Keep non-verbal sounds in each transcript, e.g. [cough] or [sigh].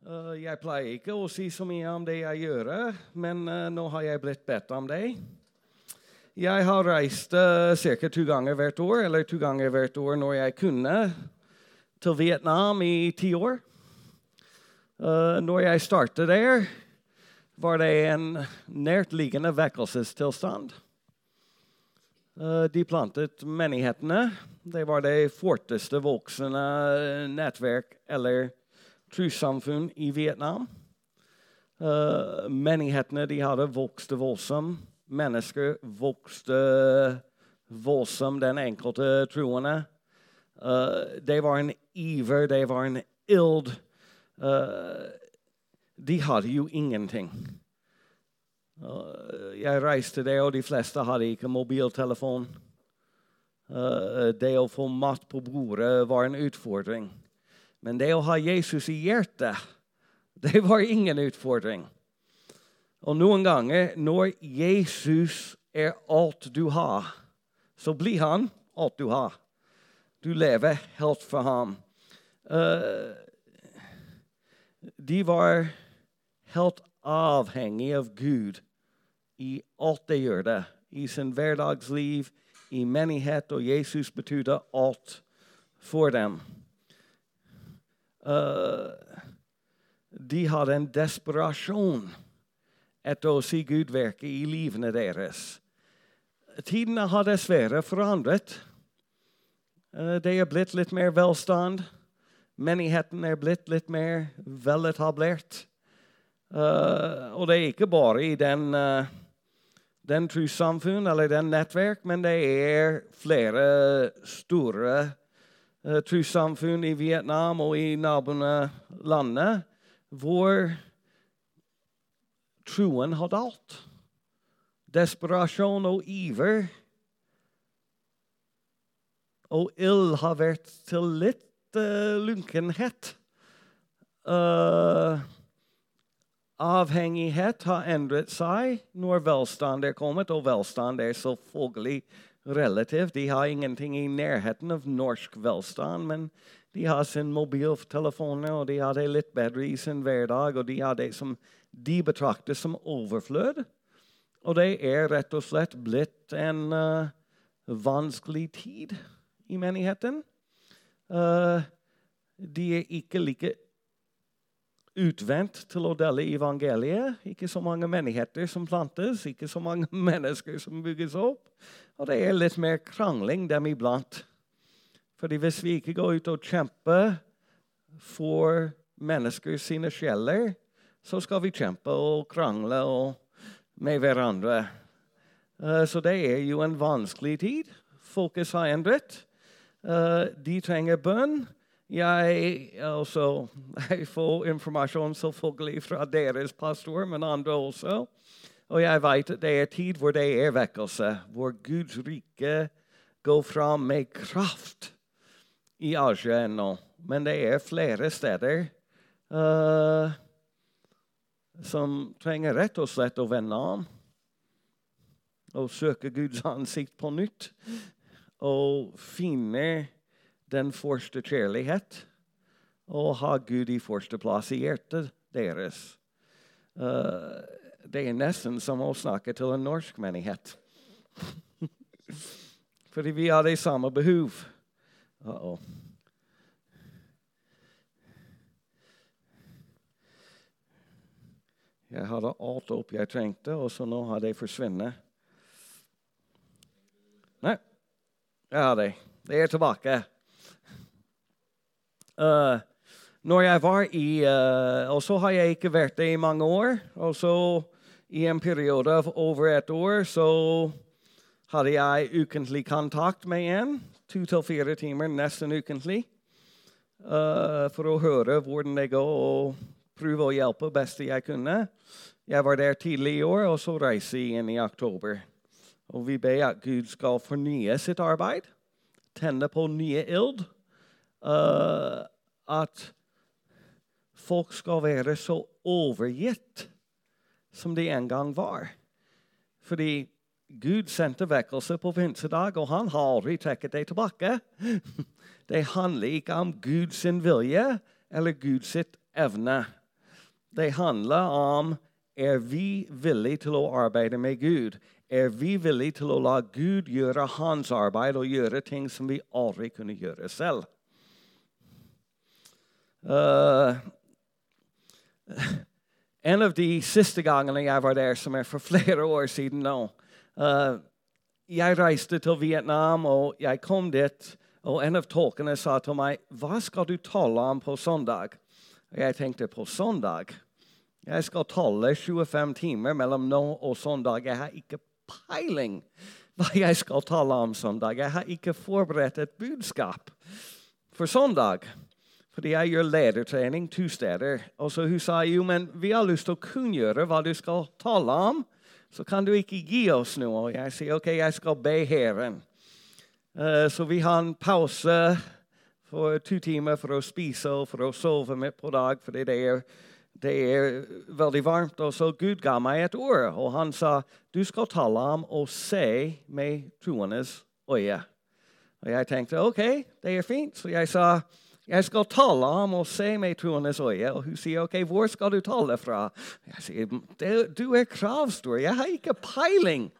Eh, jeg pleier ikke å si så mye om det jeg gjør, men eh, nå har jeg blitt bedt om det. Jeg har reist uh, ca. to ganger hvert år, eller to ganger hvert år når jeg kunne, til Vietnam i ti år. Uh, når jeg startet der, var det en nærtliggende vekkelsestilstand. Uh, de plantet menighetene. Det var det forteste voksende nettverk eller trossamfunn i Vietnam. Uh, menighetene de hadde vokste voldsomt. Mennesker vokste voldsomt, den enkelte troende. Uh, det var en iver, det var en ild. Uh, de hadde jo ingenting. jeg reiste der, og de fleste hadde ikke mobiltelefon. det å få mat på bordet var en utfordring. Men det å ha Jesus i hjertet, [laughs] det var ingen utfordring. Og noen ganger når Jesus er alt du har, så blir han alt du har. Du lever helt for ham. Uh, de var helt avhengig av Gud i alt de gjorde. I sin hverdagsliv, i menighet, og Jesus betydde alt for dem. Uh, de hadde en desperasjon etter å si Gud virke i livene deres. Tidene har dessverre forandret. Uh, det er blitt litt mer velstand. Menigheten er blitt litt mer veletablert. Uh, og det er ikke bare i den, uh, den trossamfunn eller den nettverk, men det er flere store trossamfunn i Vietnam og i nabolandene hvor troen har dalt. Desperasjon og iver og ild har vært til litt uh, lunkenhet. Uh, avhengighet har endret seg når velstand er kommet, og velstand er selvfølgelig relativt. De har ingenting i nærheten av norsk velstand, men de har sin mobiltelefoner, og de har det litt bedre i sin hverdag, og de har det som de betrakter som overflød. Og det er rett og slett blitt en uh, vanskelig tid i menigheten. Uh, de er ikke like utvendt til å dele evangeliet. Ikke så mange menigheter som plantes, ikke så mange [laughs] mennesker som bygges opp. Og det er litt mer krangling dem iblant. Fordi hvis vi ikke går ut og kjemper for mennesker sine sjeler, så skal vi kjempe og krangle og med hverandre. Uh, så det er jo en vanskelig tid. Folket har endret. Uh, de trenger bønn. Jeg, også, [laughs] jeg får informasjon selvfølgelig fra deres pastor, men andre også. Og jeg vet at det er tid hvor det er vekkelse, hvor Guds rike går fram med kraft i Asia ennå. Men det er flere steder uh, som trenger rett og slett å vende om og søke Guds ansikt på nytt og finne den første kjærlighet og ha Gud i første plass i hjertet deres. Uh, det er nesten som å snakke til en norsk menighet. [laughs] Fordi vi har det samme behov. Uh -oh. Jeg hadde alt opp jeg trengte, og så nå har det forsvunnet. Nei, jeg har det. Det er tilbake. Uh, når jeg var i uh, Og så har jeg ikke vært det i mange år. Og så i en periode av over et år så hadde jeg ukentlig kontakt med en. To til fire timer nesten ukentlig. Uh, for å høre hvordan det går, og prøve å hjelpe best jeg kunne. Jeg var der tidlig i år, og så reiser jeg inn i oktober. Og vi ber at Gud skal fornye sitt arbeid, tenne på nye ild uh, at folk skal være så overgitt som de en gang var. Fordi Gud sendte vekkelse på pinsedag, og han har aldri trukket det tilbake. [laughs] Det handler ikke om Guds vilje eller Guds evne. Det handler om er vi villige til å arbeide med Gud. Er vi villige til å la Gud gjøre hans arbeid og gjøre ting som vi aldri kunne gjøre selv? Uh, en av de siste gangene jeg var der, som er for flere år siden nå uh, Jeg reiste til Vietnam, og jeg kom dit, og en av tolkene sa til meg, 'Hva skal du tale om på søndag?' Og jeg tenkte, 'På søndag?' Jeg skal tale 25 timer mellom nå og søndag. Jeg har ikke peiling hva jeg skal tale om søndag. Jeg har ikke forberedt et budskap for søndag. Fordi jeg gjør ledertrening to steder. Og så hun sa jo, men vi har lyst til å kunngjøre hva du skal tale om. Så kan du ikke gi oss noe. Og jeg sier ok, jeg skal be Herren. Uh, så vi har en pause for to timer for å spise og for å sove midt på dag. fordi det er, det er veldig varmt. Og så Gud ga meg et ord, og han sa du skal tale om å se med troendes øye. Og jeg tenkte ok, det er fint. Så jeg sa jeg skal tale om å se med troendes øye. Og hun sier, OK, hvor skal du tale fra? Jeg sier, du er kravstor. Jeg har ikke peiling.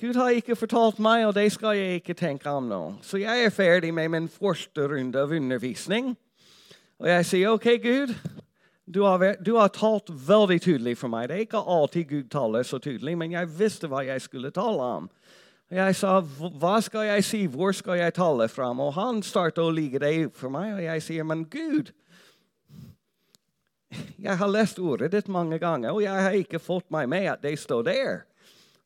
Gud har ikke fortalt meg, og det skal jeg ikke tenke om nå. Så jeg er ferdig med min første runde av undervisning. Og jeg sier, OK, Gud, du har, du har, talt veldig tydelig for meg. Det er ikke alltid Gud taler så tydelig, men jeg visste hva jeg skulle tale om. Jeg sa, 'Hva skal jeg si? Hvor skal jeg tale fram?' Og han startet å ligge det for meg, og jeg sier, 'Men Gud' Jeg har lest ordet ditt mange ganger, og jeg har ikke fått meg med at det står der.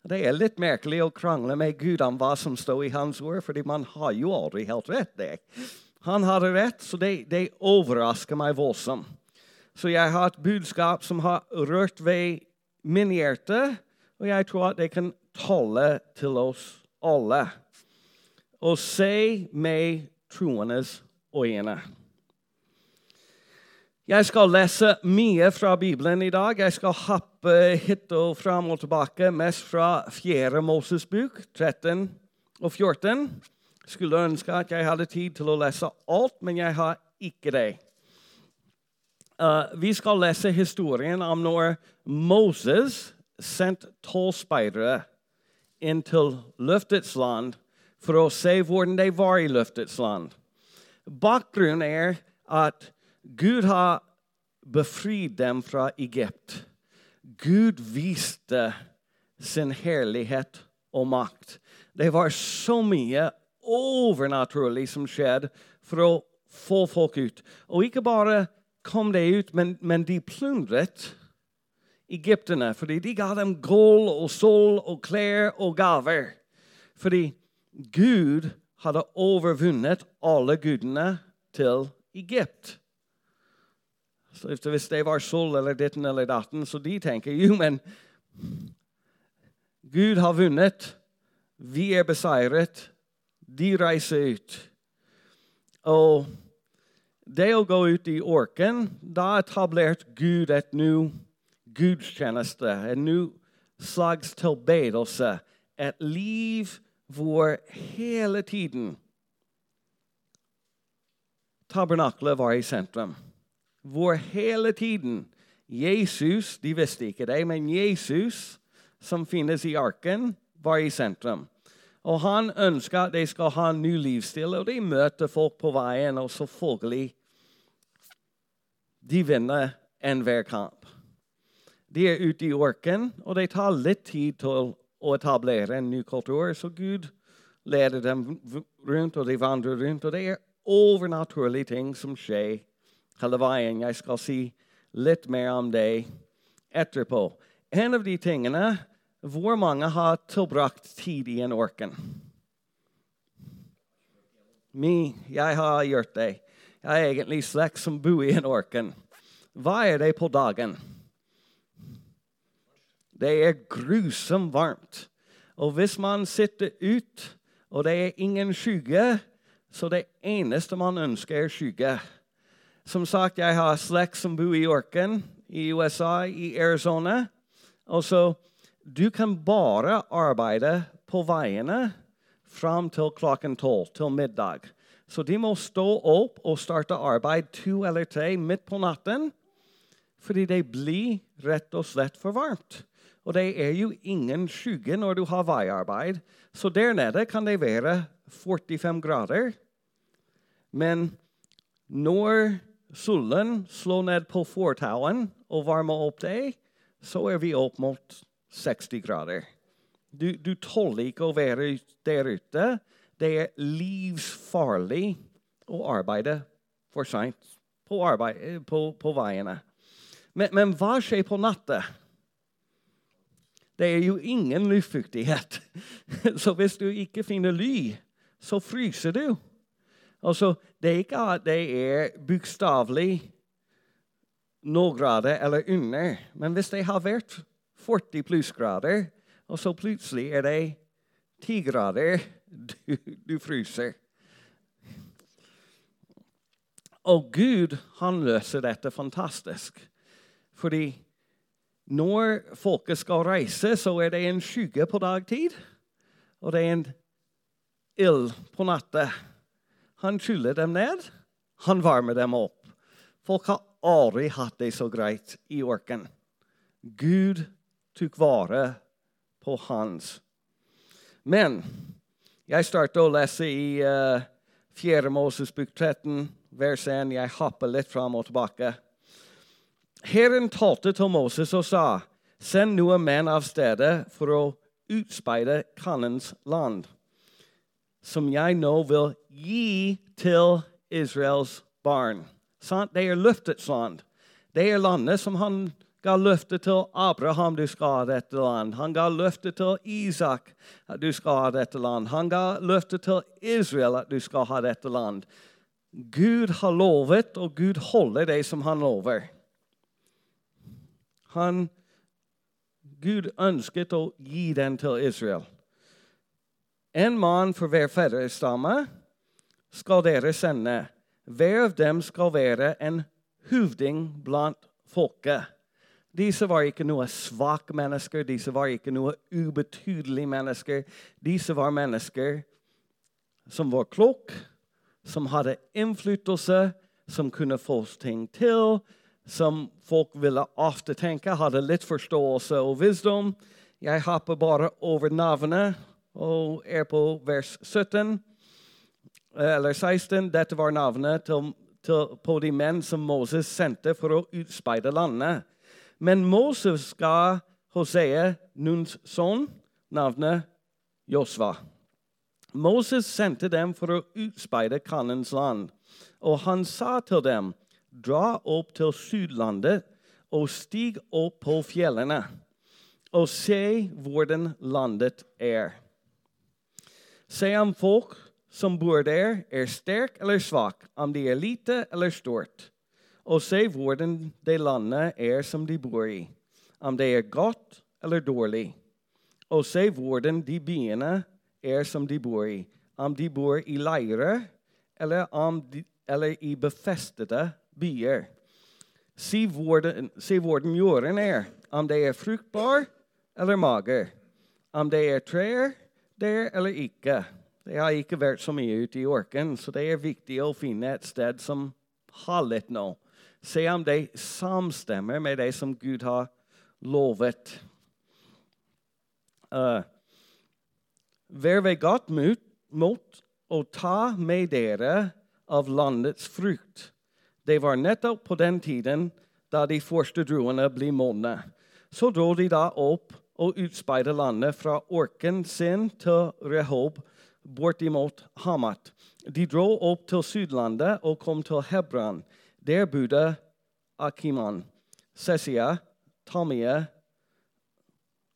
Det er litt merkelig å krangle med Gud om hva som står i Hans ord, fordi man har jo aldri helt rett. det. Han hadde rett, så det, det overrasker meg voldsomt. Så jeg har et budskap som har rørt ved min hjerte, og jeg tror at det kan tale til oss alle. Og se med troendes øyne. Jeg skal lese mye fra Bibelen i dag. Jeg skal hoppe hit og fram og tilbake, mest fra 4. Moses bok, 13 og 14. Skulle ønske at jeg hadde tid til å lese alt, men jeg har ikke det. Uh, vi skal lese historien om når Moses sendte tolv speidere inn til løftets land for å se hvordan det var i løftets land. Bakgrunnen er at Gud har befridd dem fra Egypt. Gud viste sin herlighet og makt. Det var så mye overnaturlig som skjedde for å få folk ut. Og ikke bare kom de ut, men, men de plyndret egypterne fordi de ga dem gull og sol og klær og gaver. Fordi Gud hadde overvunnet alle gudene til Egypt. Så Hvis det var sol eller ditten eller datten, så de tenker jo, men Gud har vunnet. Vi er beseiret. De reiser ut. Og det å gå ut i orken, da etablerte Gud et nytt gudstjeneste, en ny slags tilbedelse. Et liv hvor hele tiden tabernaklet var i sentrum. Hvor hele tiden Jesus De visste ikke det, men Jesus, som finnes i arken, var i sentrum. Og han ønska at de skal ha en ny livsstil, og de møter folk på veien, og selvfølgelig De vinner enhver kamp. De er ute i orken, og det tar litt tid til å etablere en ny kultur. Så Gud leder dem rundt, og de vandrer rundt. Og det er overnaturlige ting som skjer hele veien. Jeg skal si litt mer om det etterpå. En av de tingene hvor mange har tilbrakt tid i en orken? Me, jeg har gjort det. Jeg er egentlig slekt som bor i en orken. Hva er det på dagen? Det er grusomt varmt. Og hvis man sitter ut, og det er ingen skygge, så det eneste man ønsker, er skygge. Som sagt, jeg har slekt som bor i Yorken, i USA, i Arizona. Og så du kan bare arbeide på veiene fram til klokken tolv, til middag. Så de må stå opp og starte arbeid to eller tre midt på natten Fordi det blir rett og slett for varmt. Og det er jo ingen skygge når du har veiarbeid. Så der nede kan det være 45 grader. Men når solen slår ned på fortauen og varmer opp det, så er vi opp mot 60 grader. Du, du tåler ikke å være der ute. Det er livsfarlig å arbeide for seint på, på, på, veiene. Men, men, hva skjer på natta? Det er jo ingen luftfuktighet. [laughs] Så hvis du ikke finner ly, så fryser du. Altså, det er ikke at det er bokstavelig noen grader eller under. Men hvis det har vært 40 plussgrader, og så plutselig er det 10 grader, [laughs] du, du fryser. Og Gud han løser dette fantastisk. Fordi når folket skal reise, så er det en skygge på dagtid, og det er en ild på natta. Han skyller dem ned, han varmer dem opp. Folk har aldri hatt det så greit i orken. Gud tok vare på hans. Men jeg starter å lese i uh, 4. Moses bok 13, vers 1. Jeg hopper litt fram og tilbake. Herren talte til Moses og sa, send noen menn av stedet for å utspeide Kanens land, som jeg nå vil gi til Israels barn. Sant? Det er løftets land. Det er landet som han ga løfte til Abraham du skal ha dette land. Han ga løfte til Isak at du skal ha dette land. Han ga løfte til Israel at du skal ha dette land. Gud har lovet, og Gud holder det som han lover. Han, Gud ønsket å gi den til Israel. En mann for hver fedrestamme skal dere sende. Hver av dem skal være en huvding blant folket. Disse var ikke noe svake mennesker, disse var ikke noe ubetydelige mennesker. Disse var mennesker som var kloke, som hadde innflytelse, som kunne få ting til, som folk ville ofte tenke hadde litt forståelse og visdom. Jeg hopper bare over navnet og er på vers 17 eller 16. Dette var navnet til, til, på de menn som Moses sendte for å utspeide landet. Men Moses ga Hosea, Nuns sønn, navnet Josva. Moses sendte dem for å utspeide Kanens land, og han sa til dem, dra opp til Sydlandet og stig opp på fjellene, og se hvordan landet er. Se om folk som bor der, er sterk eller svak, om de er lite eller stort og se hvordan det landet er som de bor i, om det er godt eller dårlig. Og se hvordan de byene er som de bor i, om de bor i leirer eller, eller i befestede byer. Se hvordan, se hvordan jorden er, om det er fruktbar eller mager, om det er trær der eller ikke. Det har ikke vært så mye ute i orken, så det er viktig å finne et sted som har litt nå. Se om det samstemmer med det som Gud har lovet. Uh, Vær ved godt mot, og ta med dere av landets frukt. Det var nettopp på den tiden da de første druene ble modne. Så dro de da opp og utspeidet landet fra orken sin til Rehob, bortimot Hamat. De dro opp til Sydlandet og kom til Hebron. Der bodde Akiman, Sesia, Tamie,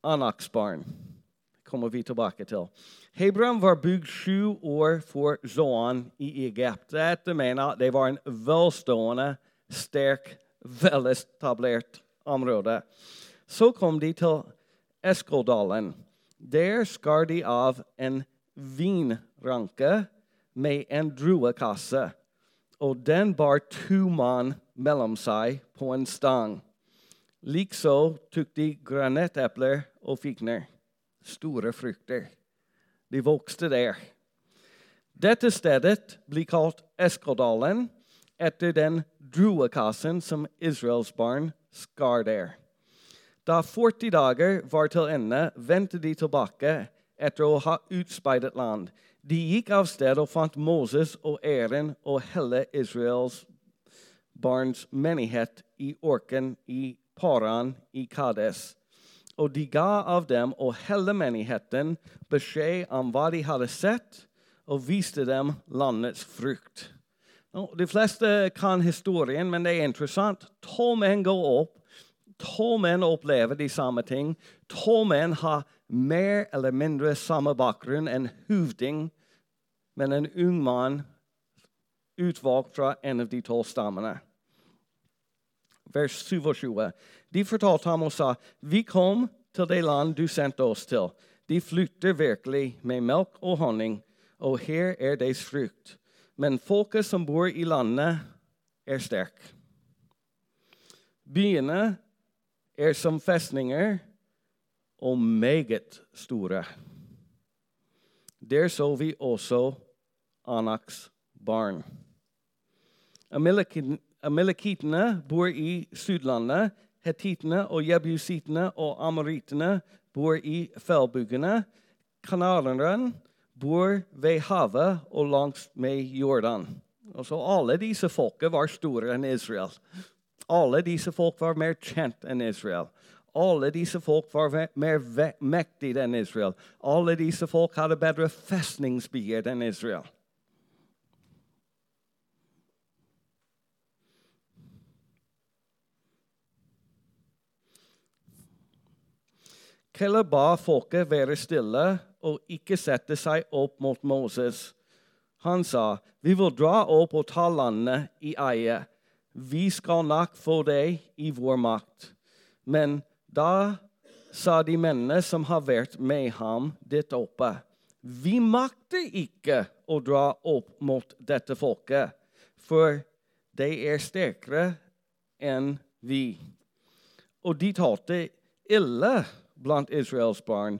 Anaks barn. Kommer vi tilbake til. Hebron var bygd sju år for Zoan i Egypt. Dette mener det var en velstående, sterk, veletablert område. Så kom de til Eskodalen. Der skar de av en vinranke med en druekasse og den bar to mann mellom seg på en stang. Likså tok de granatepler og fikner, store frukter. De vokste der. Dette stedet blir kalt Eskodalen etter den druekassen som Israels barn skar der. Da 40 dager var til ende, vendte de tilbake etter å ha utspeidet land. De gikk av sted og fant Moses og Eren og hele Israels barns menighet i orken i Paran i Kades. Og de ga av dem og hele menigheten beskjed om hva de hadde sett, og viste dem landets frukt. De fleste kan historien, men det er interessant. Tolv menn går opp. Tolv menn opplever de samme ting. Tolv menn har mer eller mindre samme bakgrunn enn huvding, men en ung mann utvalgt fra en av de tolv stammene. Vers 27. De fortalte ham og sa, 'Vi kom til det land du sendte oss til.' De flytter virkelig med melk og honning, og her er deres frukt. Men folket som bor i landet, er sterk. Byene er som festninger og meget store. Der så vi også Anaks barn. Amalekitene bor i Sydlandet. Hetittene og jebusittene og amorittene bor i fjellbuggene. Kanareren bor ved havet og langs med Jordan. Og så alle disse folket var store enn Israel. Alle disse folk var mer kjent enn Israel. Alle disse folk var mer mektige enn Israel. Alle disse folk hadde bedre festningsbier enn Israel. Kelle ba folket være stille og ikke sette seg opp mot Moses. Han sa, 'Vi vil dra opp og ta landet i eie. Vi skal nok få det i vår makt.' Men da sa de mennene som har vært med ham dit oppe, 'Vi makter ikke å dra opp mot dette folket, for de er sterkere enn vi.' Og de talte ille blant Israels barn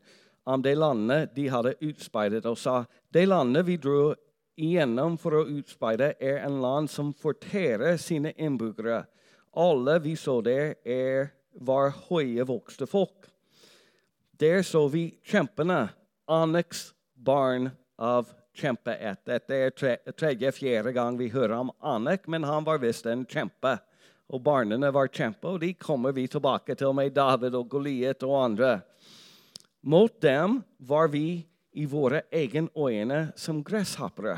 om det landet de hadde utspeidet, og sa det landet vi dro igjennom for å utspeide, er en land som forterer sine innbyggere. Alle vi så der, er, var høye vokste folk. Der så vi kjempene, Aneks barn av kjempeett. Dette er tredje-fjerde gang vi hører om Anek, men han var visst en kjempe og barnene var kjempe, og de kommer vi tilbake til med David og Goliat og andre. Mot dem var vi i våre egne øyne som gresshoppere.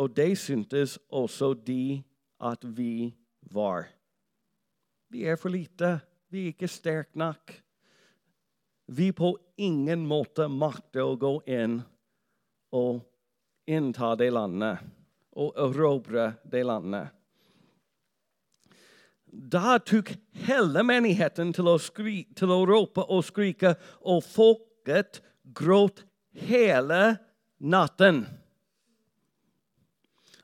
Og det syntes også de at vi var. Vi er for lite. Vi er ikke sterke nok. Vi på ingen måte makter å gå inn og innta det landet og erobre det landet. Da tok hele menigheten til å, skri, til å rope og skrike, og folket gråt hele natten.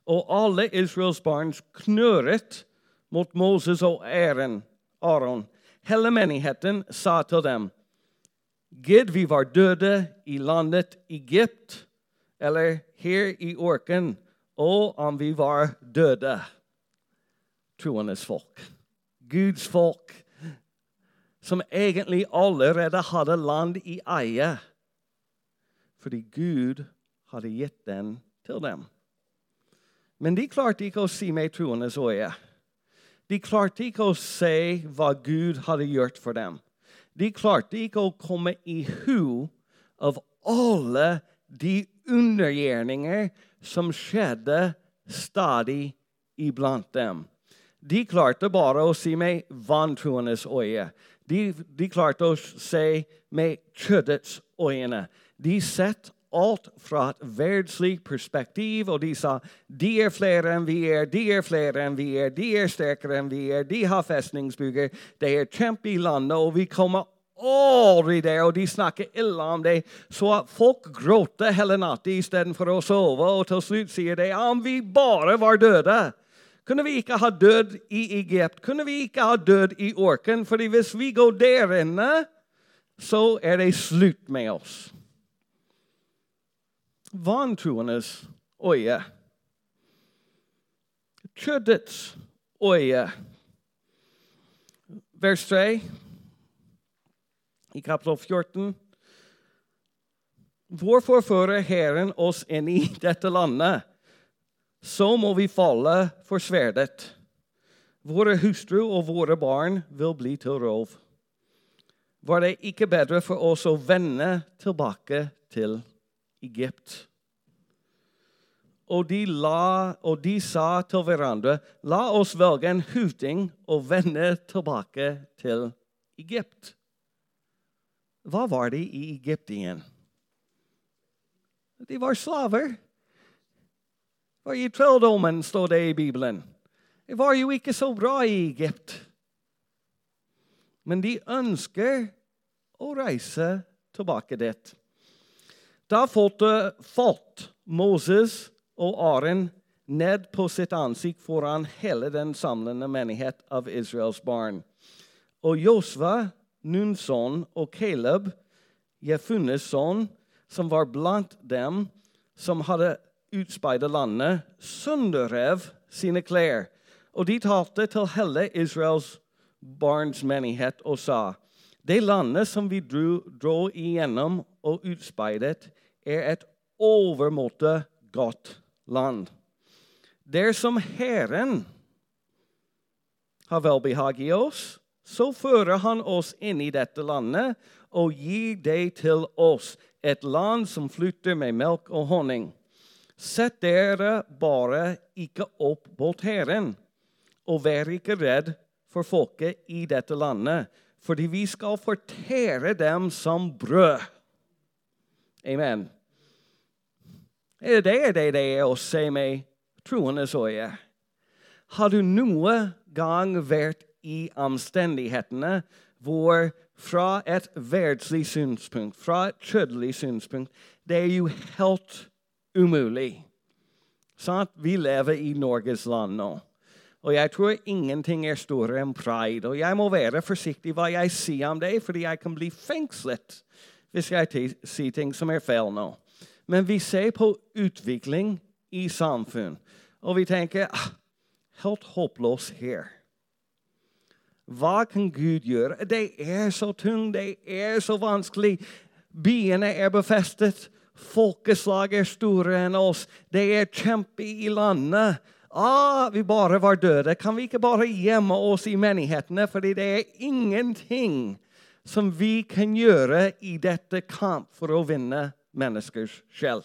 Og alle Israels barn knurret mot Moses og Aaron. Aaron. Hele menigheten sa til dem, Gud, vi var døde i landet Egypt, eller her i orken, og om vi var døde, troendes folk. Guds folk, som egentlig allerede hadde land i eie, fordi Gud hadde gitt den til dem. Men de klarte ikke å si med troendes øye. De klarte ikke å se hva Gud hadde gjort for dem. De klarte ikke å komme i hu av alle de undergjerninger som skjedde stadig iblant dem. De klarte bare å si med vantroendes øye. De, de, klarte å se med kjøttets øyne. De sett alt fra et verdslig perspektiv, og de sa de er flere enn vi er, de er flere enn vi er, de er sterkere enn vi er, de har festningsbygger, de er kjempe i landet, og vi kommer aldri der, og de snakker ille om det. Så folk gråter hele natta istedenfor å sove, og til slutt sier de om vi bare var døde. Kunne vi ikke ha dødd i Egypt? Kunne vi ikke ha dødd i orken? Fordi hvis vi går der inne, så er det slutt med oss. Vantroendes øye. Kjøttets øye. vers 3 i kapittel 14. Hvorfor fører Herren oss inn i dette landet? Så må vi falle for sverdet. Våre hustru og våre barn vil bli til rov. Var det ikke bedre for oss å vende tilbake til Egypt? Og de, la, og de sa til hverandre, la oss velge en huting og vende tilbake til Egypt. Hva var de i Egypt igjen? De var slaver. Og i trelldommen står det i Bibelen. Det var jo ikke så bra i Egypt. Men de ønsker å reise tilbake dit. Da falt Moses og Aron ned på sitt ansikt foran hele den samlende menighet av Israels barn. Og Josva, Nuns og Caleb, Jefunes sønn, som var blant dem som hadde utspeidet landet, sønderrev sine klær. Og de talte til hele Israels barns menighet og sa:" Det landet som vi dro, dro igjennom og utspeidet, er et overmåte godt land. Dersom Herren har velbehag i oss, så fører han oss inn i dette landet og gir det til oss et land som flytter med melk og honning. Sett dere bare ikke opp mot Herren, og vær ikke redd for folket i dette landet, fordi vi skal fortære dem som brød. Amen. Det er det det er å se med troendes øye. Har du noen gang vært i omstendighetene hvor fra et verdslig synspunkt, fra et kjødelig synspunkt. Det er jo helt umulig. Sånn vi lever i Norges land nå. Og jeg tror ingenting er større enn pride. Og jeg må være forsiktig hva jeg sier om det, fordi jeg kan bli fengslet hvis jeg sier ting som er feil nå. Men vi ser på utvikling i samfunn, og vi tenker ah, helt håpløs her. Hva kan Gud gjøre? Det er så tungt, det er så vanskelig. Byene er befestet. Folkeslag er store enn oss. Det er kjempe i landet. Ah, vi bare var døde. Kan vi ikke bare gjemme oss i menighetene? Fordi det er ingenting som vi kan gjøre i dette kamp for å vinne menneskers sjel.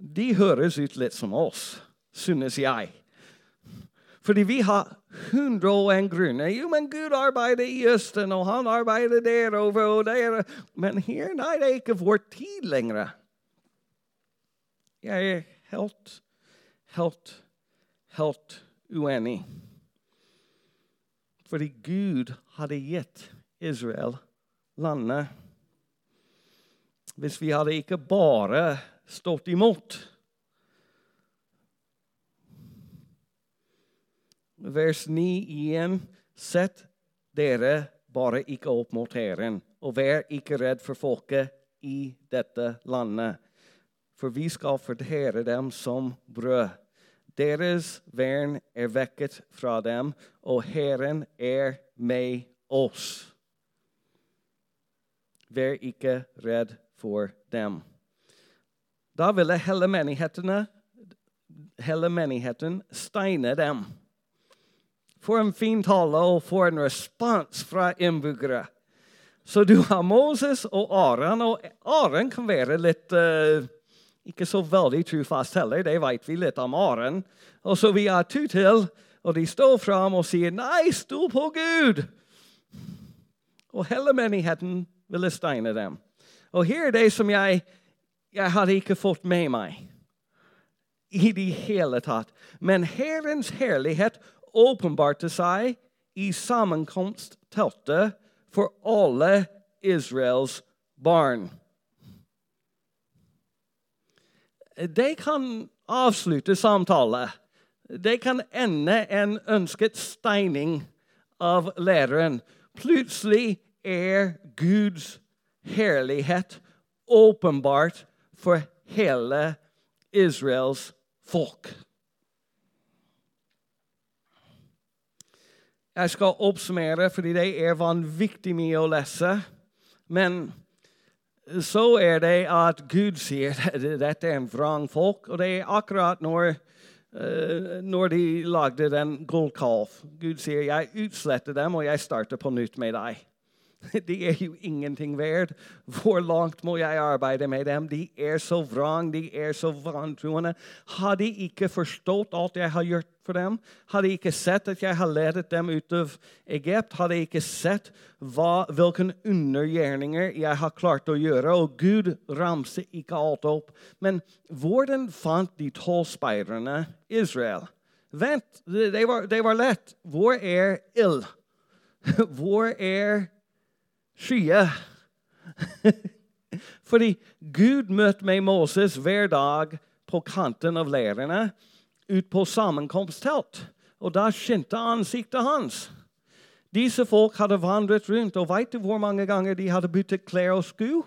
De høres ut litt som oss, synes jeg. Fordi vi har hundre og en grunner. Jo, men Gud arbeider i Østen, og han arbeider derover og der. Men her, nei, det er ikke vår tid lenger. Jeg er helt, helt, helt uenig. Fordi Gud hadde gitt Israel landet. Hvis vi hadde ikke bare stått imot vers 9 igjen. Sett dere bare ikke opp mot Herren, og vær ikke redd for folket i dette landet. For vi skal fordere dem som brød. Deres vern er vekket fra dem, og Herren er med oss. Vær ikke redd for dem. Da ville hele, hele menigheten steine dem. For en fin tale og for en respons fra innbyggere. Så du har Moses og Aron, og Aron kan være litt uh, Ikke så veldig trofast heller, det vet vi litt om Aron. Og så vi har to til, og de står fram og sier 'Nei, stol på Gud'. Og hele menigheten ville steine dem. Og her er det som jeg, jeg hadde ikke fått med meg i det hele tatt. Men Herrens herlighet åpenbarte seg i sammenkomstteltet for alle Israels barn. Det kan avslutte samtale. Det kan ende en ønsket steining av læreren. Plutselig er Guds herlighet åpenbart for hele Israels folk. Jeg skal oppsummere, fordi det er vanvittig mye å lese. Men så er det at Gud sier at [laughs] dette er en vrang folk. Og det er akkurat når, uh, når de lagde den gullkalv. Gud sier jeg utsletter dem, og jeg starter på nytt med deg. [laughs] De er jo ingenting verdt. Hvor langt må jeg arbeide med dem? De er så vrang, de er så vantroende. Har de ikke forstått alt jeg har gjort for dem? Har de ikke sett at jeg har ledet dem ut av Egypt? Har de ikke sett hva, hvilke undergjerninger jeg har klart å gjøre? Og Gud ramser ikke alt opp. Men hvordan fant de tolv speiderne Israel? Vent, det var, det var lett. Hvor er ild? [laughs] Hvor er skye. [laughs] Fordi Gud møtte meg Moses hver dag på kanten av leirene ut på sammenkomsttelt. Og da skinte ansiktet hans. Disse folk hadde vandret rundt, og veit du hvor mange ganger de hadde byttet klær og sko?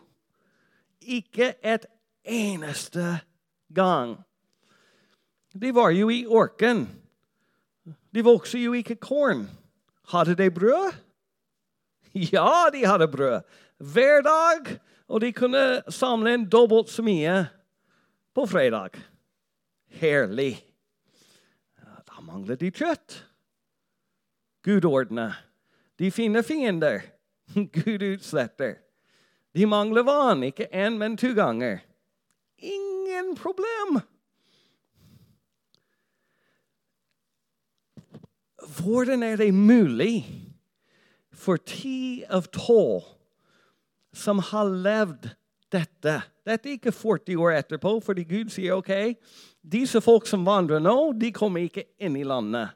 Ikke et eneste gang. De var jo i orken. De vokste jo ikke korn. Hadde de brød? [laughs] Ja, de hadde brød hver dag, og de kunne samle inn dobbelt så mye på fredag. Herlig. Da mangler de kjøtt. Gud ordner. De finner fiender. [laughs] Gud utsletter. De mangler vann, ikke én, men to ganger. Ingen problem. Hvordan er det mulig? For ti av tolv som har levd dette. Dette er ikke 40 år etterpå, fordi Gud sier ok, disse folk som vandrer nå, de kommer ikke inn i landet.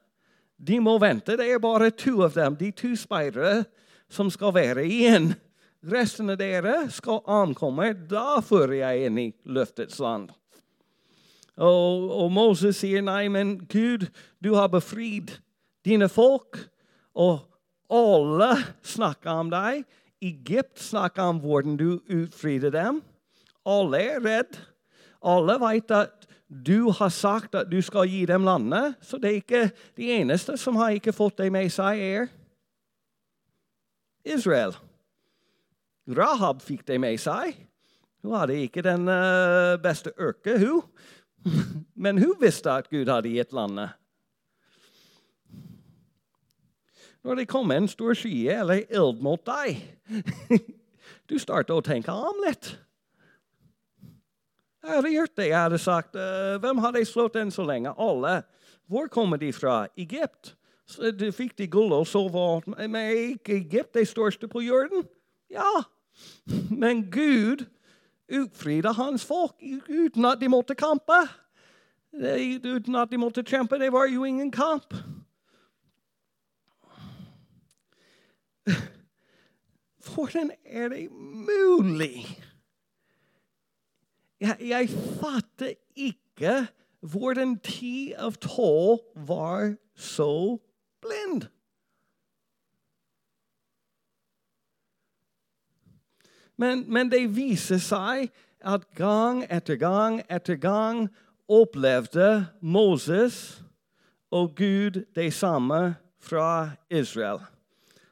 De må vente. Det er bare to av dem, de to speidere, som skal være igjen. Resten av dere skal ankomme. Da fører jeg inn i løftets land. Og, og Moses sier nei, men Gud, du har befridd dine folk. og alle snakker om deg. Egypt snakker om hvordan du utfridde dem. Alle er redd. Alle vet at du har sagt at du skal gi dem landet. Så det er ikke de eneste som har ikke fått det med seg, er Israel. Rahab fikk det med seg. Hun hadde ikke den uh, beste yrket, hun. [laughs] Men hun visste at Gud hadde gitt landet. Når det kommer en stor skye eller ild mot deg. [laughs] Du starter å tenke om litt. Jeg hadde gjort det. Jeg hadde sagt uh, Hvem har de slått enn så lenge? Alle. Hvor kommer de fra? Egypt. Så de fikk de gull og sove Men ikke Egypt de største på jorden? Ja. [laughs] Men Gud utfridde hans folk uten at de måtte kampe. Uten at de måtte kjempe. Det var jo ingen kamp. Hvordan er det mulig? Jeg, jeg fatter ikke hvordan ti av tolv var så blind. Men, men, det viser seg at gang etter gang etter gang opplevde Moses og Gud det samme fra Israel.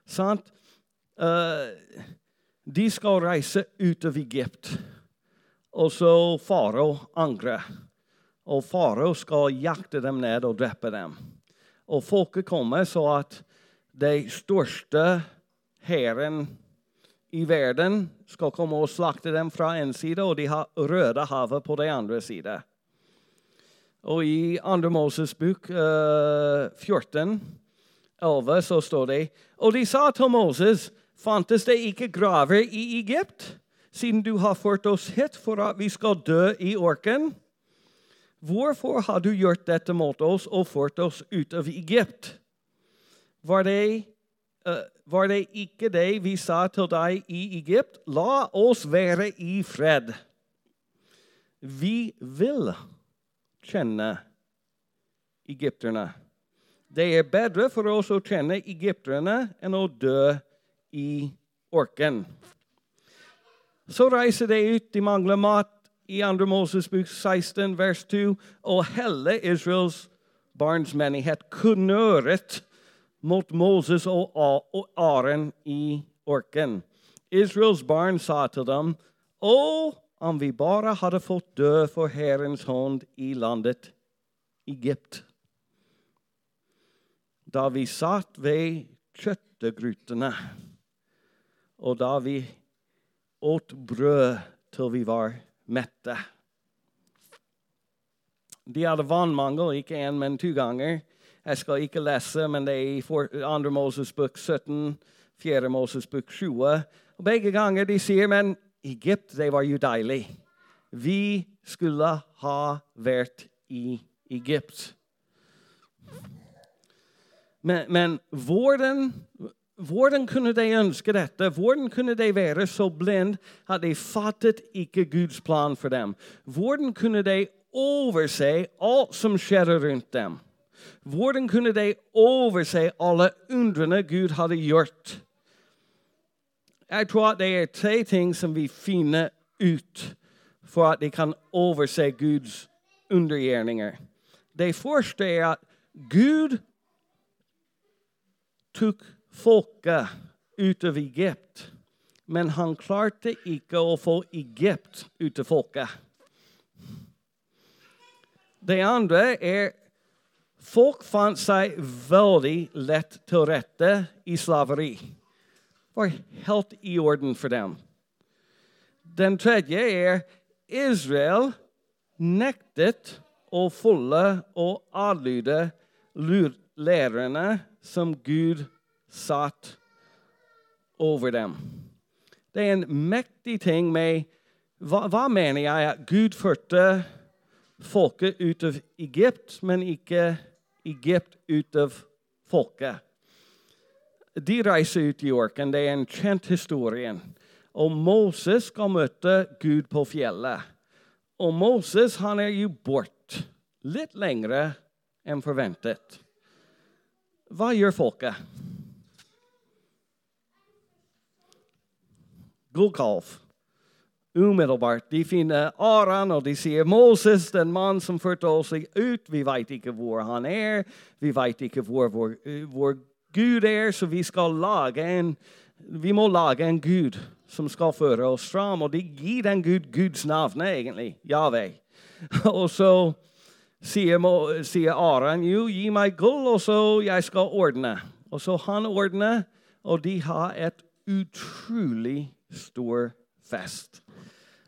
Sant? Uh, de skal reise ut av Egypt. Og så farao angrer. Og farao skal jakte dem ned og drepe dem. Og folket kommer så at de største hæren i verden skal komme og slakte dem fra en side, og de har Røde havet på den andre side. Og i 2. Moses bok uh, 14 11 så står det Og de sa til Moses, fantes det ikke graver i Egypt, siden du har ført oss hit for at vi skal dø i orken? Hvorfor har du gjort dette mot oss og ført oss ut av Egypt? Var det, uh, var det ikke det vi sa til deg i Egypt? La oss være i fred. Vi vil kjenne egypterne. Det er bedre for oss å kjenne egypterne enn å dø i orken. Så reiser de ut, de mangler mat. I 2. Moses bok 16, vers 2, og hele Israels barns menighet kunngjøret mot Moses og Aren i orken. Israels barn sa til dem, Å, om vi bare hadde fått dø for Herrens hånd i landet Egypt. Da vi satt ved kjøttegrutene, og da vi åt brød til vi var mette. De hadde vannmangel, ikke én, men to ganger. Jeg skal ikke lese, men det er i 2. Moses bok 17, 4. Moses bok 20. Og begge ganger de sier men Egypt, det var jo deilig. Vi skulle ha vært i Egypt. Men, men hvordan, hvordan, kunne de ønske dette? Hvordan kunne de være så blind at de fattet ikke Guds plan for dem? Hvordan kunne de overse alt som skjedde rundt dem? Hvordan kunne de overse alle undrene Gud hadde gjort? Jeg tror at det er tre ting som vi finner ut for at de kan overse Guds undergjerninger. Det første er at Gud tok folket ut av Egypt, men han klarte ikke å få Egypt ut av folket. Det andre er Folk fant seg veldig lett til rette i slaveri. Det var helt i orden for dem. Den tredje er Israel nektet å følge og adlyde lærerne som Gud satt over dem. Det er en mektig ting med Hva, hva mener jeg? At Gud førte folket ut av Egypt, men ikke Egypt ut av folket. De reiser ut i orken. Det er en kjent historie. Og Moses skal møte Gud på fjellet. Og Moses han er jo bort litt lengre enn forventet. Hva gjør folket? Gullkalv umiddelbart. De finner Aran, og de sier Moses, den mann som førte oss ut. Vi vet ikke hvor han er. Vi vet ikke hvor, hvor, hvor Gud er, så vi skal lage en vi må lage en Gud som skal føre oss fram. Og de gir den Gud Guds navn, egentlig. Jave. [laughs] Og så sier, sier Aran jo, gi meg gull, og så jeg skal ordne. Og så han ordner, og de har et utrolig stor fest.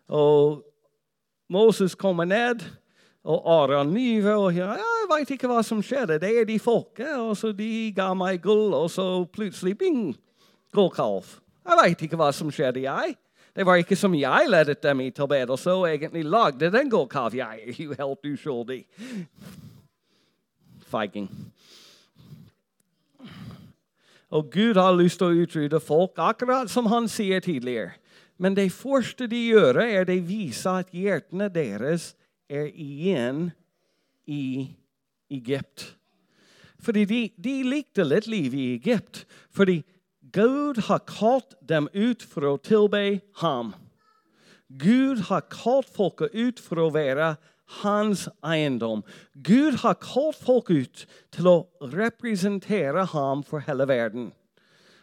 Og Moses kommer ned, og Aron nyver. Og ja, jeg veit ikke hva som skjedde. Det er de folket. Og så de ga meg gull, og så plutselig bing, gullkalv. Jeg veit ikke hva som skjedde, jeg. Det var ikke som jeg ledet dem i tilbedelse og egentlig lagde den gullkalv. Jeg er jo helt uskyldig. Feiging. Og Gud har lyst til å utrydde folk, akkurat som han sier tidligere. Men det første de gjør, er de viser at hjertene deres er igjen i Egypt. Fordi de, de likte litt liv i Egypt. Fordi Gud har kalt dem ut for å tilbe ham. Gud har kalt folket ut for å være hans eiendom. Gud har kalt folk ut til å representere ham for hele verden.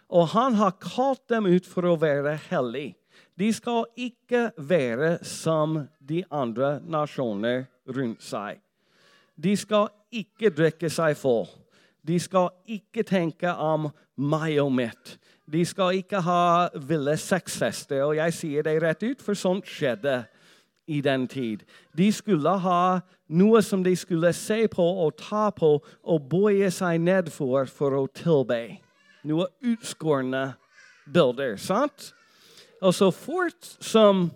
Og han har kalt dem ut for å være hellig. De skal ikke være som de andre nasjoner rundt seg. De skal ikke drikke seg full. De skal ikke tenke om meg og mitt. De skal ikke ha ville sexfester. Og jeg sier det rett ut, for sånt skjedde i den tid. De skulle ha noe som de skulle se på og ta på og bøye seg ned for for å tilbe. Noe utskårne bilder. sant? Og så fort som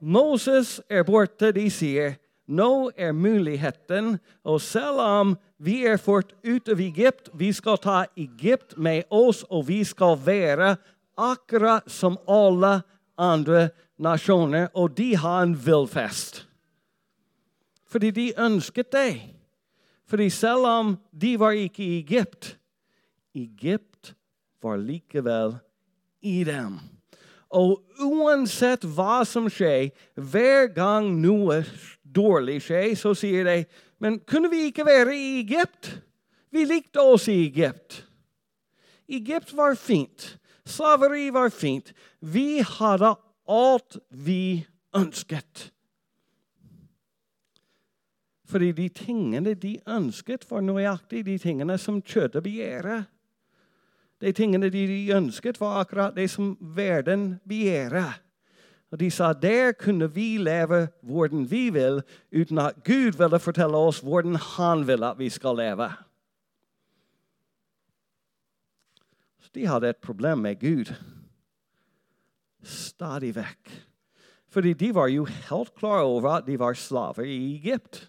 Moses er borte, de sier nå er muligheten, og selv om vi er fort ut av Egypt, vi skal ta Egypt med oss, og vi skal være akkurat som alle andre nasjoner, og de har en villfest. Fordi de ønsket det. Fordi selv om de var ikke i Egypt, Egypt var likevel i dem. Og uansett hva som skjer, hver gang noe dårlig skjer, så sier de Men kunne vi ikke være i Egypt? Vi likte oss i Egypt. Egypt var fint. Slaveri var fint. Vi hadde alt vi ønsket. Fordi de tingene de ønsket, var nøyaktig de tingene som kjøttet begjærer. De tingene de ønsket, var akkurat det som verden begjærer. Og de sa der kunne vi leve hvordan vi vil, uten at Gud ville fortelle oss hvordan han vil at vi skal leve. Så de hadde et problem med Gud. Stadig vekk. Fordi de var jo helt klar over at de var slaver i Egypt.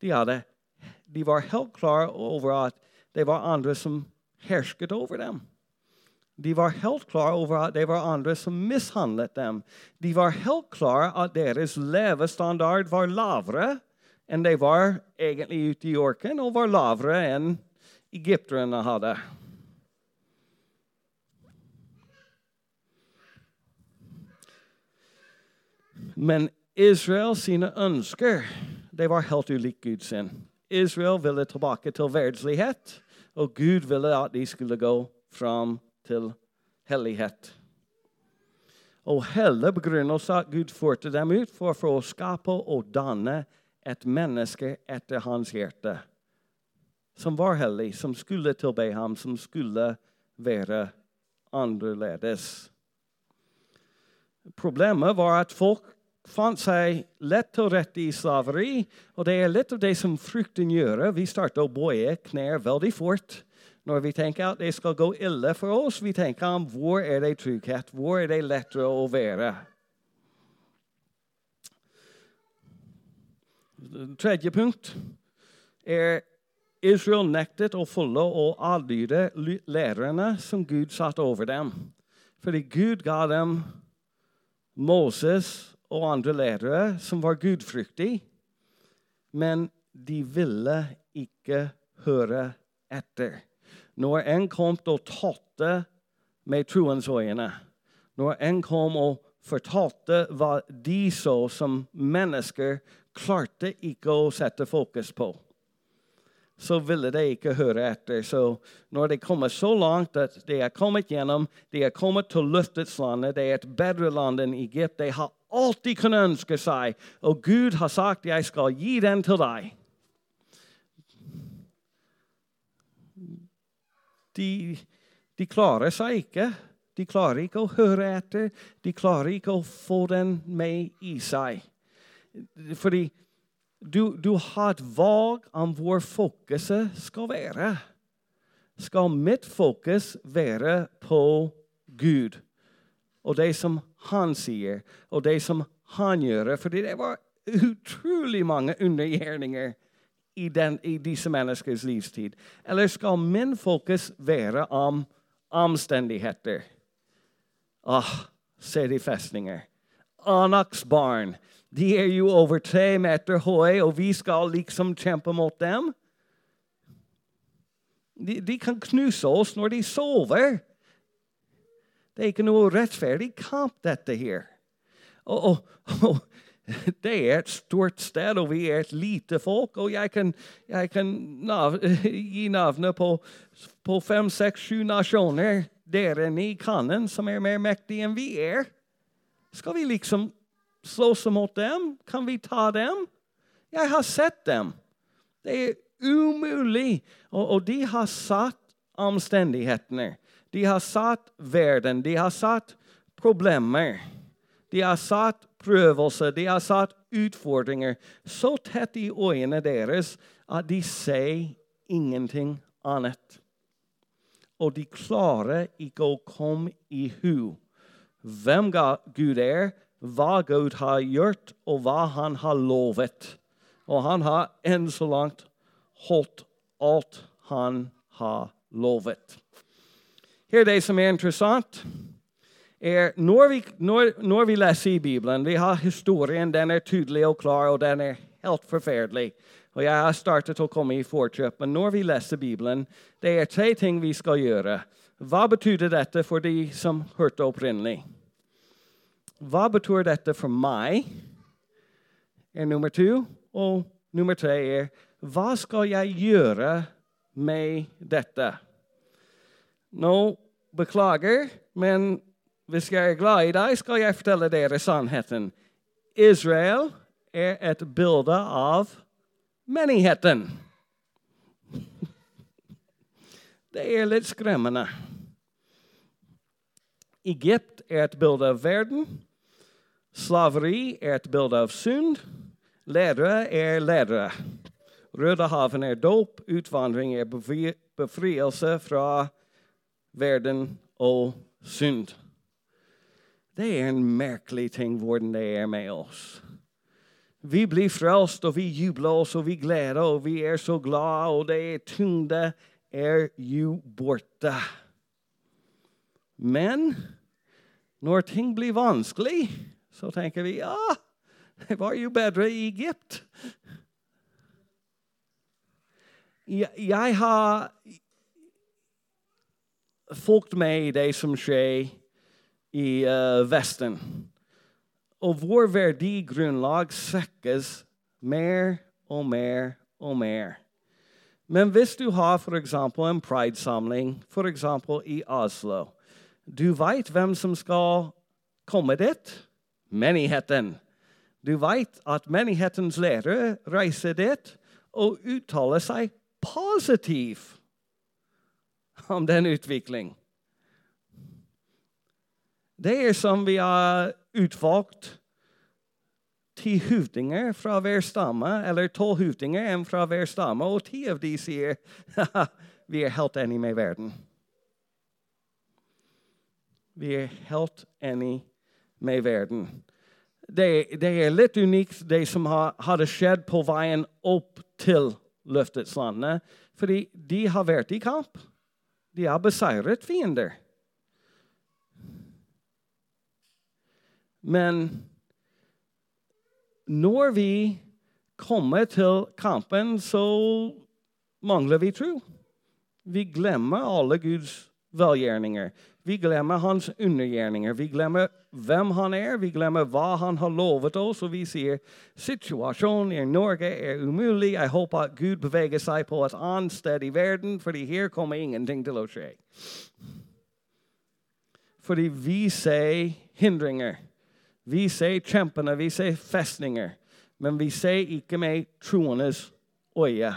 De, hadde, de var helt klar over at det var andre som hersket over dem. De var helt klar over at det var andre som mishandlet dem. De var helt klar at deres levestandard var lavere enn de var egentlig ute i orken, og var lavere enn egypterne hadde. Men Israel sine ønsker det var helt ulike Guds sin. Israel ville tilbake til verdslighet, og Gud ville at de skulle gå fram til hellighet. Og hele begrunnelsen at Gud førte dem ut for, for å skape og danne et menneske etter hans hjerte. Som var hellig, som skulle tilbe ham, som skulle være annerledes. Problemet var at folk fant seg lett til rette i slaveri. Og det er litt av det som frukten gjør. Vi starter å bøye knær veldig fort. Når vi tenker at det skal gå ille for oss, vi tenker om hvor er det trygghet, hvor er det lettere å være. Tredje punkt er Israel nektet å følge og adlyde lærerne som Gud satte over dem. Fordi Gud ga dem Moses og andre lærere som var gudfryktige, men de ville ikke høre etter. Når en kom og talte med troens øyne, når en kom og fortalte hva de så som mennesker, klarte ikke å sette fokus på så ville de ikke høre etter. Så når de kommer så langt at de er kommet gjennom, de er kommet til løftets land, det er et bedre land enn Egypt, de har de kan ønske seg, og Gud har sagt 'jeg skal gi den til deg'. De, de klarer seg ikke. De klarer ikke å høre etter. De klarer ikke å få den med i seg. Fordi du, du har et valg om hvor fokuset skal være. Skal mitt fokus være på Gud og det som han sier, og det som han gjør? Fordi det var utrolig mange undergjerninger i, den, i disse menneskers livstid. Eller skal min fokus være om omstendigheter? Ah, se de festninger. Anaks barn. De er jo over tre meter høye, og vi skal liksom kjempe mot dem. De, de kan knuse oss når de sover. Det er ikke noe rettferdig kamp, dette her. Og, og, og, [laughs] det er et stort sted, og vi er et lite folk. Og jeg kan, jeg kan nav [laughs] gi navnet på, på fem, seks, sju nasjoner der inne i kannen som er mer mektige enn vi er. Skal vi liksom slåss mot dem? Kan vi ta dem? Jeg har sett dem. Det er umulig. Og, og de har satt omstendighetene. De har satt verden. De har satt problemer. De har satt prøvelser. De har satt utfordringer så tett i øynene deres at de ser ingenting annet. Og de klarer ikke å komme i hu hvem Gud er, hva Gud har gjort, og hva han har lovet. Og han har enn så langt holdt alt han har lovet. Her er det som er interessant. Er når, vi, når, når vi leser i Bibelen, vi har historien, den er tydelig og klar, og den er helt forferdelig. Og jeg har startet å komme i forkjøp, men når vi leser Bibelen, det er tre ting vi skal gjøre. Hva betyr dette for de som hørte opprinnelig? hva betyr dette for meg? er nummer to. Og nummer tre er hva skal jeg gjøre med dette. Nå, beklager, men hvis jeg er glad i deg, skal jeg fortelle dere sannheten. Israel er et bilde av menigheten. Det er litt skremmende. Egypt er et bilde av verden. Slaveri er et bilde av synd. Ledere er ledere. Rødehaven er dåp. Utvandring er befrielse fra verden og synd. Det er en merkelig ting hvordan det er med oss. Vi blir frelst, og vi jubler oss, og vi gleder, og vi er så glade, og det er tyngde er jo borte. Men når ting blir vanskelig, så tenker vi ja, det var jo bedre i Egypt. Jeg har fulgt med i det som skjer i uh, Vesten. Og vår verdigrunnlag svekkes mer og mer og mer. Men hvis du har f.eks. en pridesamling, f.eks. i Oslo Du veit hvem som skal komme dit? Menigheten. Du veit at menighetens lærere reiser dit og uttaler seg positivt om den utvikling. Det er som vi har utvalgt ti høvdinger fra hver stamme, eller tolv høvdinger fra hver stamme, og ti av de sier [laughs] vi er helt enige med verden. Vi er helt enige med verden. Det, det er litt unikt, det som har, hadde skjedd på veien opp til løftets land. fordi de har vært i kamp. De har beseiret fiender. Men når vi kommer til kampen, så mangler vi tro. Vi glemmer alle Guds velgjerninger. Vi glemmer hans undergjerninger. Vi glemmer hvem han er, vi glemmer hva han har lovet oss, og vi sier situasjonen i Norge er umulig. Jeg håper at Gud beveger seg på et annet sted i verden, fordi her kommer ingenting til å skje. Fordi vi ser hindringer. Vi ser kjempene, vi ser festninger, men vi ser ikke med troendes øye.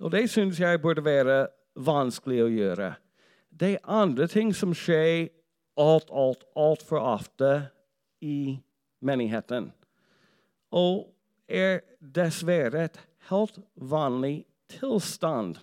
Og det syns jeg burde være vanskelig å gjøre. Det er andre ting som skjer alt, alt, altfor ofte i menigheten. Og er dessverre et helt vanlig tilstand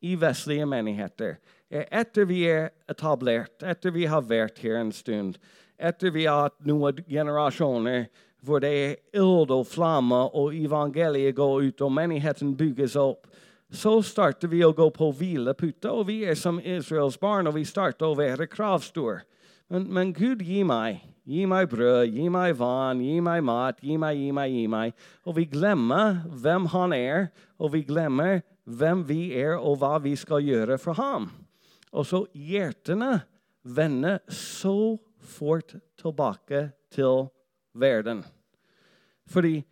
i vestlige menigheter. Etter vi er etablert, etter vi har vært her en stund, etter vi har hatt noen generasjoner hvor det er ild og flamme, og evangeliet går ut, og menigheten bygges opp, så starter vi å gå på hvilepute, og vi er som Israels barn, og vi starter å være kravstore. Men, men, Gud, gi meg. Gi meg brød, gi meg vann, gi meg mat, gi meg, gi meg, gi meg. Og vi glemmer hvem han er, og vi glemmer hvem vi er, og hva vi skal gjøre for ham. Og så hjertene vender så fort tilbake til verden. Fordi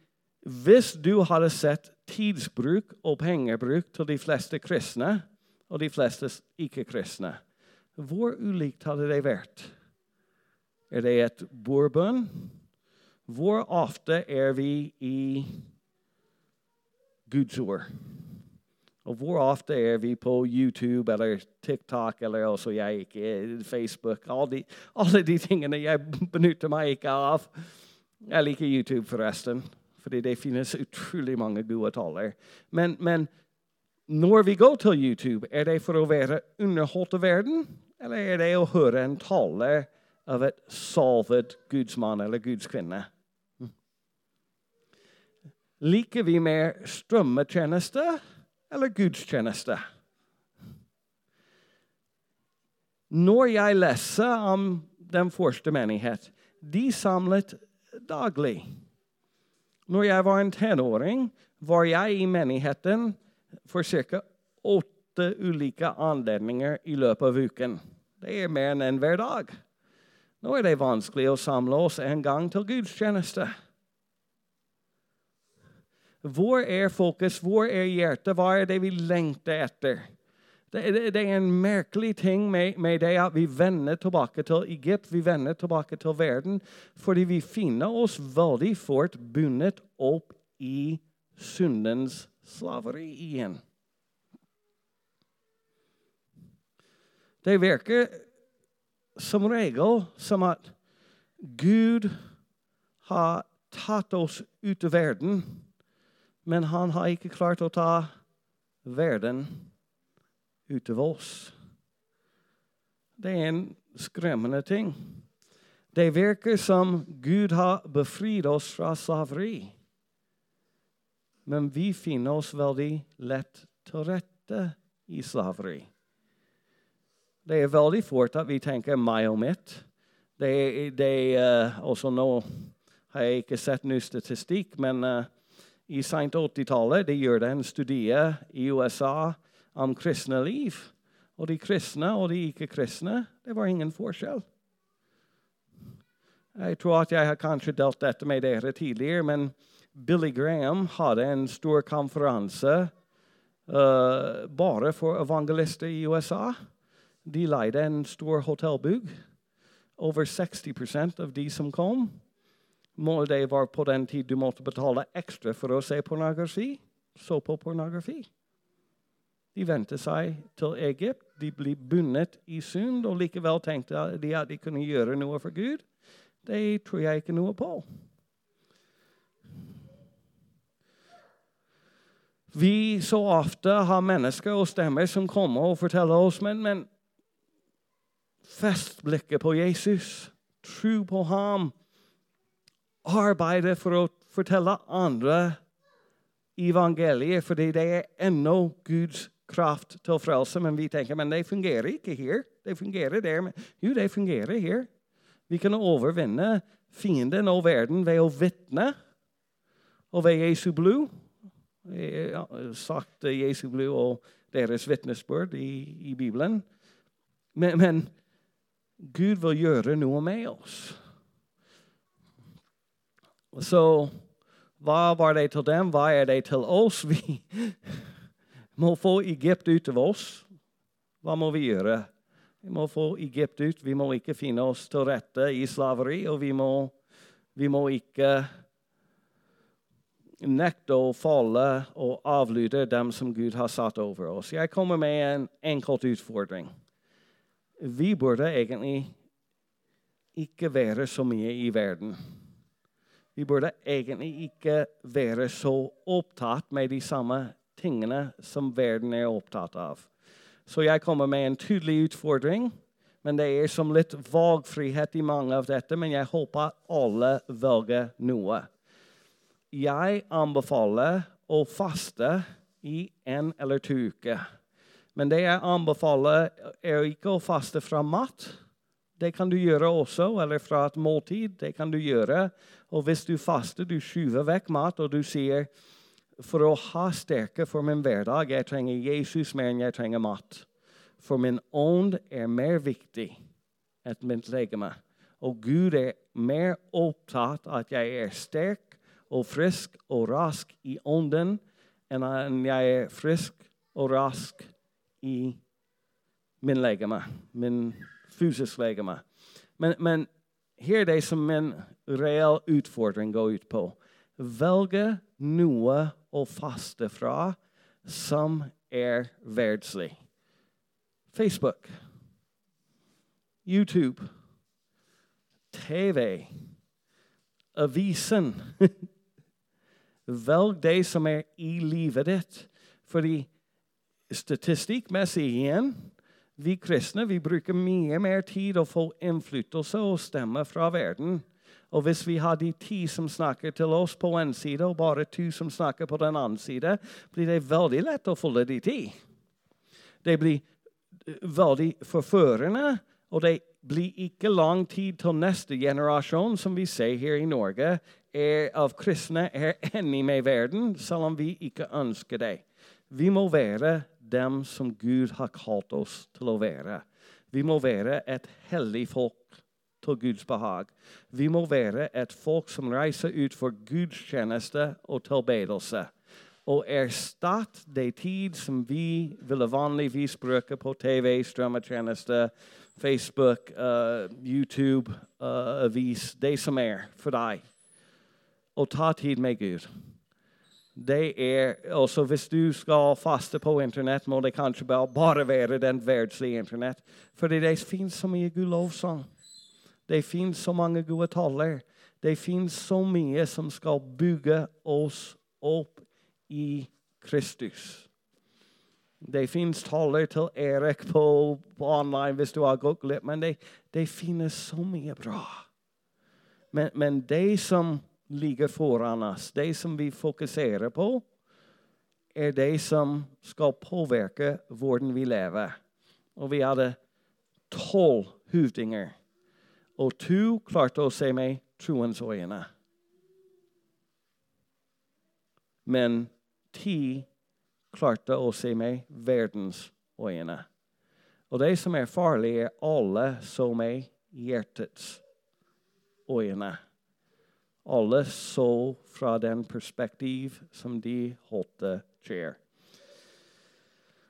hvis du hadde sett tidsbruk og pengebruk til de fleste kristne og de fleste ikke-kristne, hvor ulikt hadde det vært? Er det et bordbønn? Hvor ofte er vi i Guds ord? Og hvor ofte er vi på YouTube eller TikTok eller også jeg ikke, Facebook? Alle de, alle de tingene jeg benytter meg ikke av. Jeg liker YouTube, forresten, fordi det finnes utrolig mange gode taler. Men, men når vi går til YouTube, er det for å være underholdt av verden, eller er det å høre en tale av et salvet gudsmann eller gudskvinne? Hm. Liker vi mer strømmetjenester? Eller gudstjeneste. Når jeg leser om den første menighet, de samlet daglig. Når jeg var en tenåring, var jeg i menigheten for ca. åtte ulike anledninger i løpet av uken. Det er mer enn hver dag. Nå er det vanskelig å samle oss en gang til gudstjeneste. Hvor er fokus? Hvor er hjertet? Hva er det vi lengter etter? Det, det, det er en merkelig ting med, med, det at vi vender tilbake til Egypt, vi vender tilbake til verden, fordi vi finner oss veldig fort bundet opp i syndens slaveri igjen. Det virker som regel som at Gud har tatt oss ut av verden, men han har ikke klart å ta verden ut av oss. Det er en skremmende ting. Det virker som Gud har befridd oss fra slaveri. Men vi finner oss veldig lett til rette i slaveri. Det er veldig fort at vi tenker meg og mitt. Det, det, uh, også nå har jeg ikke sett ny statistikk, men uh, i sent 80-tallet de gjorde en studie i USA om kristne liv. Og de kristne og de ikke-kristne, det var ingen forskjell. Jeg tror at jeg har kanskje delt dette med dere tidligere, men Billy Graham hadde en stor konferanse uh, bare for evangelister i USA. De leide en stor hotellbygg. Over 60% av de som kom, det var på den tid du måtte betale ekstra for å se pornografi. Så på pornografi. De vendte seg til Egypt. De ble bundet i synd, og likevel tenkte de at de kunne gjøre noe for Gud. Det tror jeg ikke noe på. Vi så ofte har mennesker og stemmer som kommer og forteller oss men, men Fest blikket på Jesus. Tro på ham. Arbeide for å fortelle andre evangeliet, fordi det er ennå Guds kraft til frelse. Men vi tenker men det fungerer ikke her. Det fungerer der. Men, jo, det fungerer her. Vi kan overvinne fienden og verden ved å vitne og ved Jesu blod. Sagt Jesu blod og deres vitnesbyrd i, i Bibelen. Men, men Gud vil gjøre noe med oss. Så hva var det til dem? Hva er det til oss? Vi [laughs] må få Egypt ut av oss. Hva må vi gjøre? Vi må få Egypt ut. Vi må ikke finne oss til rette i slaveri, og vi må, vi må ikke nekte å falle og avlyde dem som Gud har satt over oss. Jeg kommer med en enkelt utfordring vi burde egentlig ikke være så mye i verden. Vi burde egentlig ikke være så opptatt med de samme tingene som verden er opptatt av. Så jeg kommer med en tydelig utfordring. Men det er som litt valgfrihet i mange av dette, men jeg håper alle velger noe. Jeg anbefaler å faste i en eller to uker. Men det jeg anbefaler, er ikke å faste fra mat. Det kan du gjøre også, eller fra et måltid. Det kan du gjøre. Og hvis du faster, du skyver vekk mat, og du sier for å ha styrke for min hverdag, jeg trenger Jesus mer enn jeg trenger mat. For min ånd er mer viktig enn mitt legeme. Og Gud er mer opptatt at jeg er sterk og frisk og rask i ånden enn jeg er frisk og rask i min legeme, min fysisk legeme. Men, men her er det som en reell utfordring går ut på. Velge noe å faste fra som er verdslig. Facebook, YouTube, TV, avisen. [laughs] Velg det som er i livet ditt. Fordi statistikkmessig igjen vi kristne vi bruker mye mer tid å få innflytelse og stemme fra verden. Og hvis vi har de ti som snakker til oss på en side, og bare to som snakker på den andre side, blir det veldig lett å følge de ti. Det blir eh, veldig forførende, og det blir ikke lang tid til neste generasjon, som vi ser her i Norge, er av kristne er enig med verden, selv om vi ikke ønsker det. Vi må være dem som Gud har kalt oss til å være. Vi må være et hellig folk til Guds behag. Vi må være et folk som reiser ut for gudstjeneste og tilbedelse. Og erstatt det tid som vi ville vanligvis bruke på TV, strømmetjeneste, Facebook, uh, YouTube, uh, avis, det som er for deg. Og ta tid med Gud det er også Hvis du skal faste på Internett, må det kanskje bare være den verdslige Internett. Fordi det finnes så mye god lovsang. Det finnes så mange gode taler. Det finnes så mye som skal bygge oss opp i Kristus. Det finnes taler til Erik på, på online hvis du har gått glipp, men det, det finnes så mye bra. Men, men det som ligger foran oss. Det som vi fokuserer på, er det som skal påvirke hvordan vi lever. Og vi hadde tolv høvdinger. Og to klarte å se meg troens øyne. Men ti klarte å se meg verdens øyne. Og det som er farlig, er alle så er hjertets øyne. Alle så fra den perspektiv som de holdt skjer.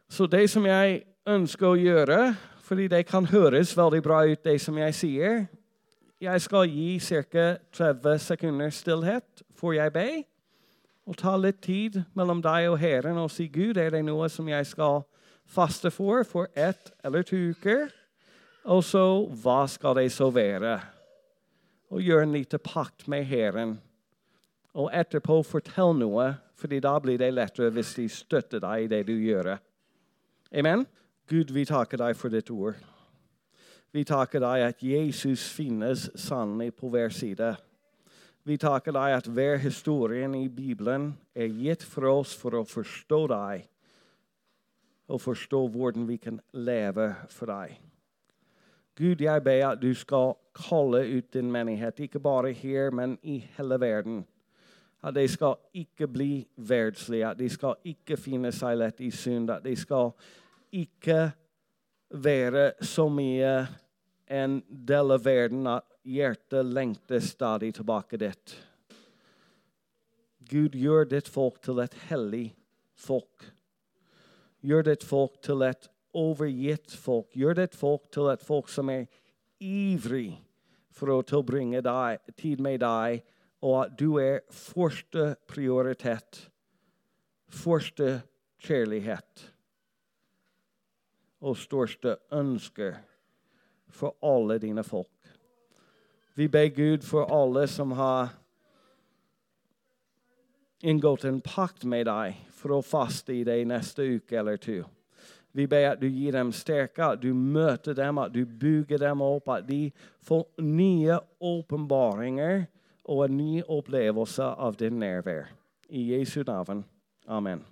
Så det som jeg ønsker å gjøre, fordi det kan høres veldig bra ut, det som jeg sier Jeg skal gi ca. 30 sekunder stillhet før jeg ber. Og ta litt tid mellom deg og Herren og si Gud, er det noe som jeg skal faste for for ett eller to uker? Og så hva skal det så være? Og gjør en liten pakt med Herren. Og etterpå fortell noe, fordi da blir det lettere hvis de støtter deg i det du gjør. Amen? Gud, vi takker deg for ditt ord. Vi takker deg at Jesus finnes sannelig på hver side. Vi takker deg at hver historie i Bibelen er gitt for oss for å forstå deg og forstå hvordan vi kan leve for deg. Gud, jeg ber at du skal kalle ut din menighet, ikke bare her, men i hele verden. At de skal ikke bli verdslige, at de skal ikke finne seg lett i synd, at de skal ikke være så mye en del av verden at hjertet lengter stadig tilbake dit. Gud, gjør ditt folk til et hellig folk. Gjør ditt folk til et overgitt folk. Gjør ditt folk til et folk som er ivrig for å tilbringe deg, tid med deg, og at du er første prioritet, første kjærlighet og største ønske for alle dine folk. Vi ber Gud for alle som har inngått en pakt med deg for å faste i deg neste uke eller to. Vi ber at du gir dem styrke, at du møter dem, at du bygger dem opp, at de får nye åpenbaringer og en ny opplevelse av din nærvær. I Jesu navn. Amen.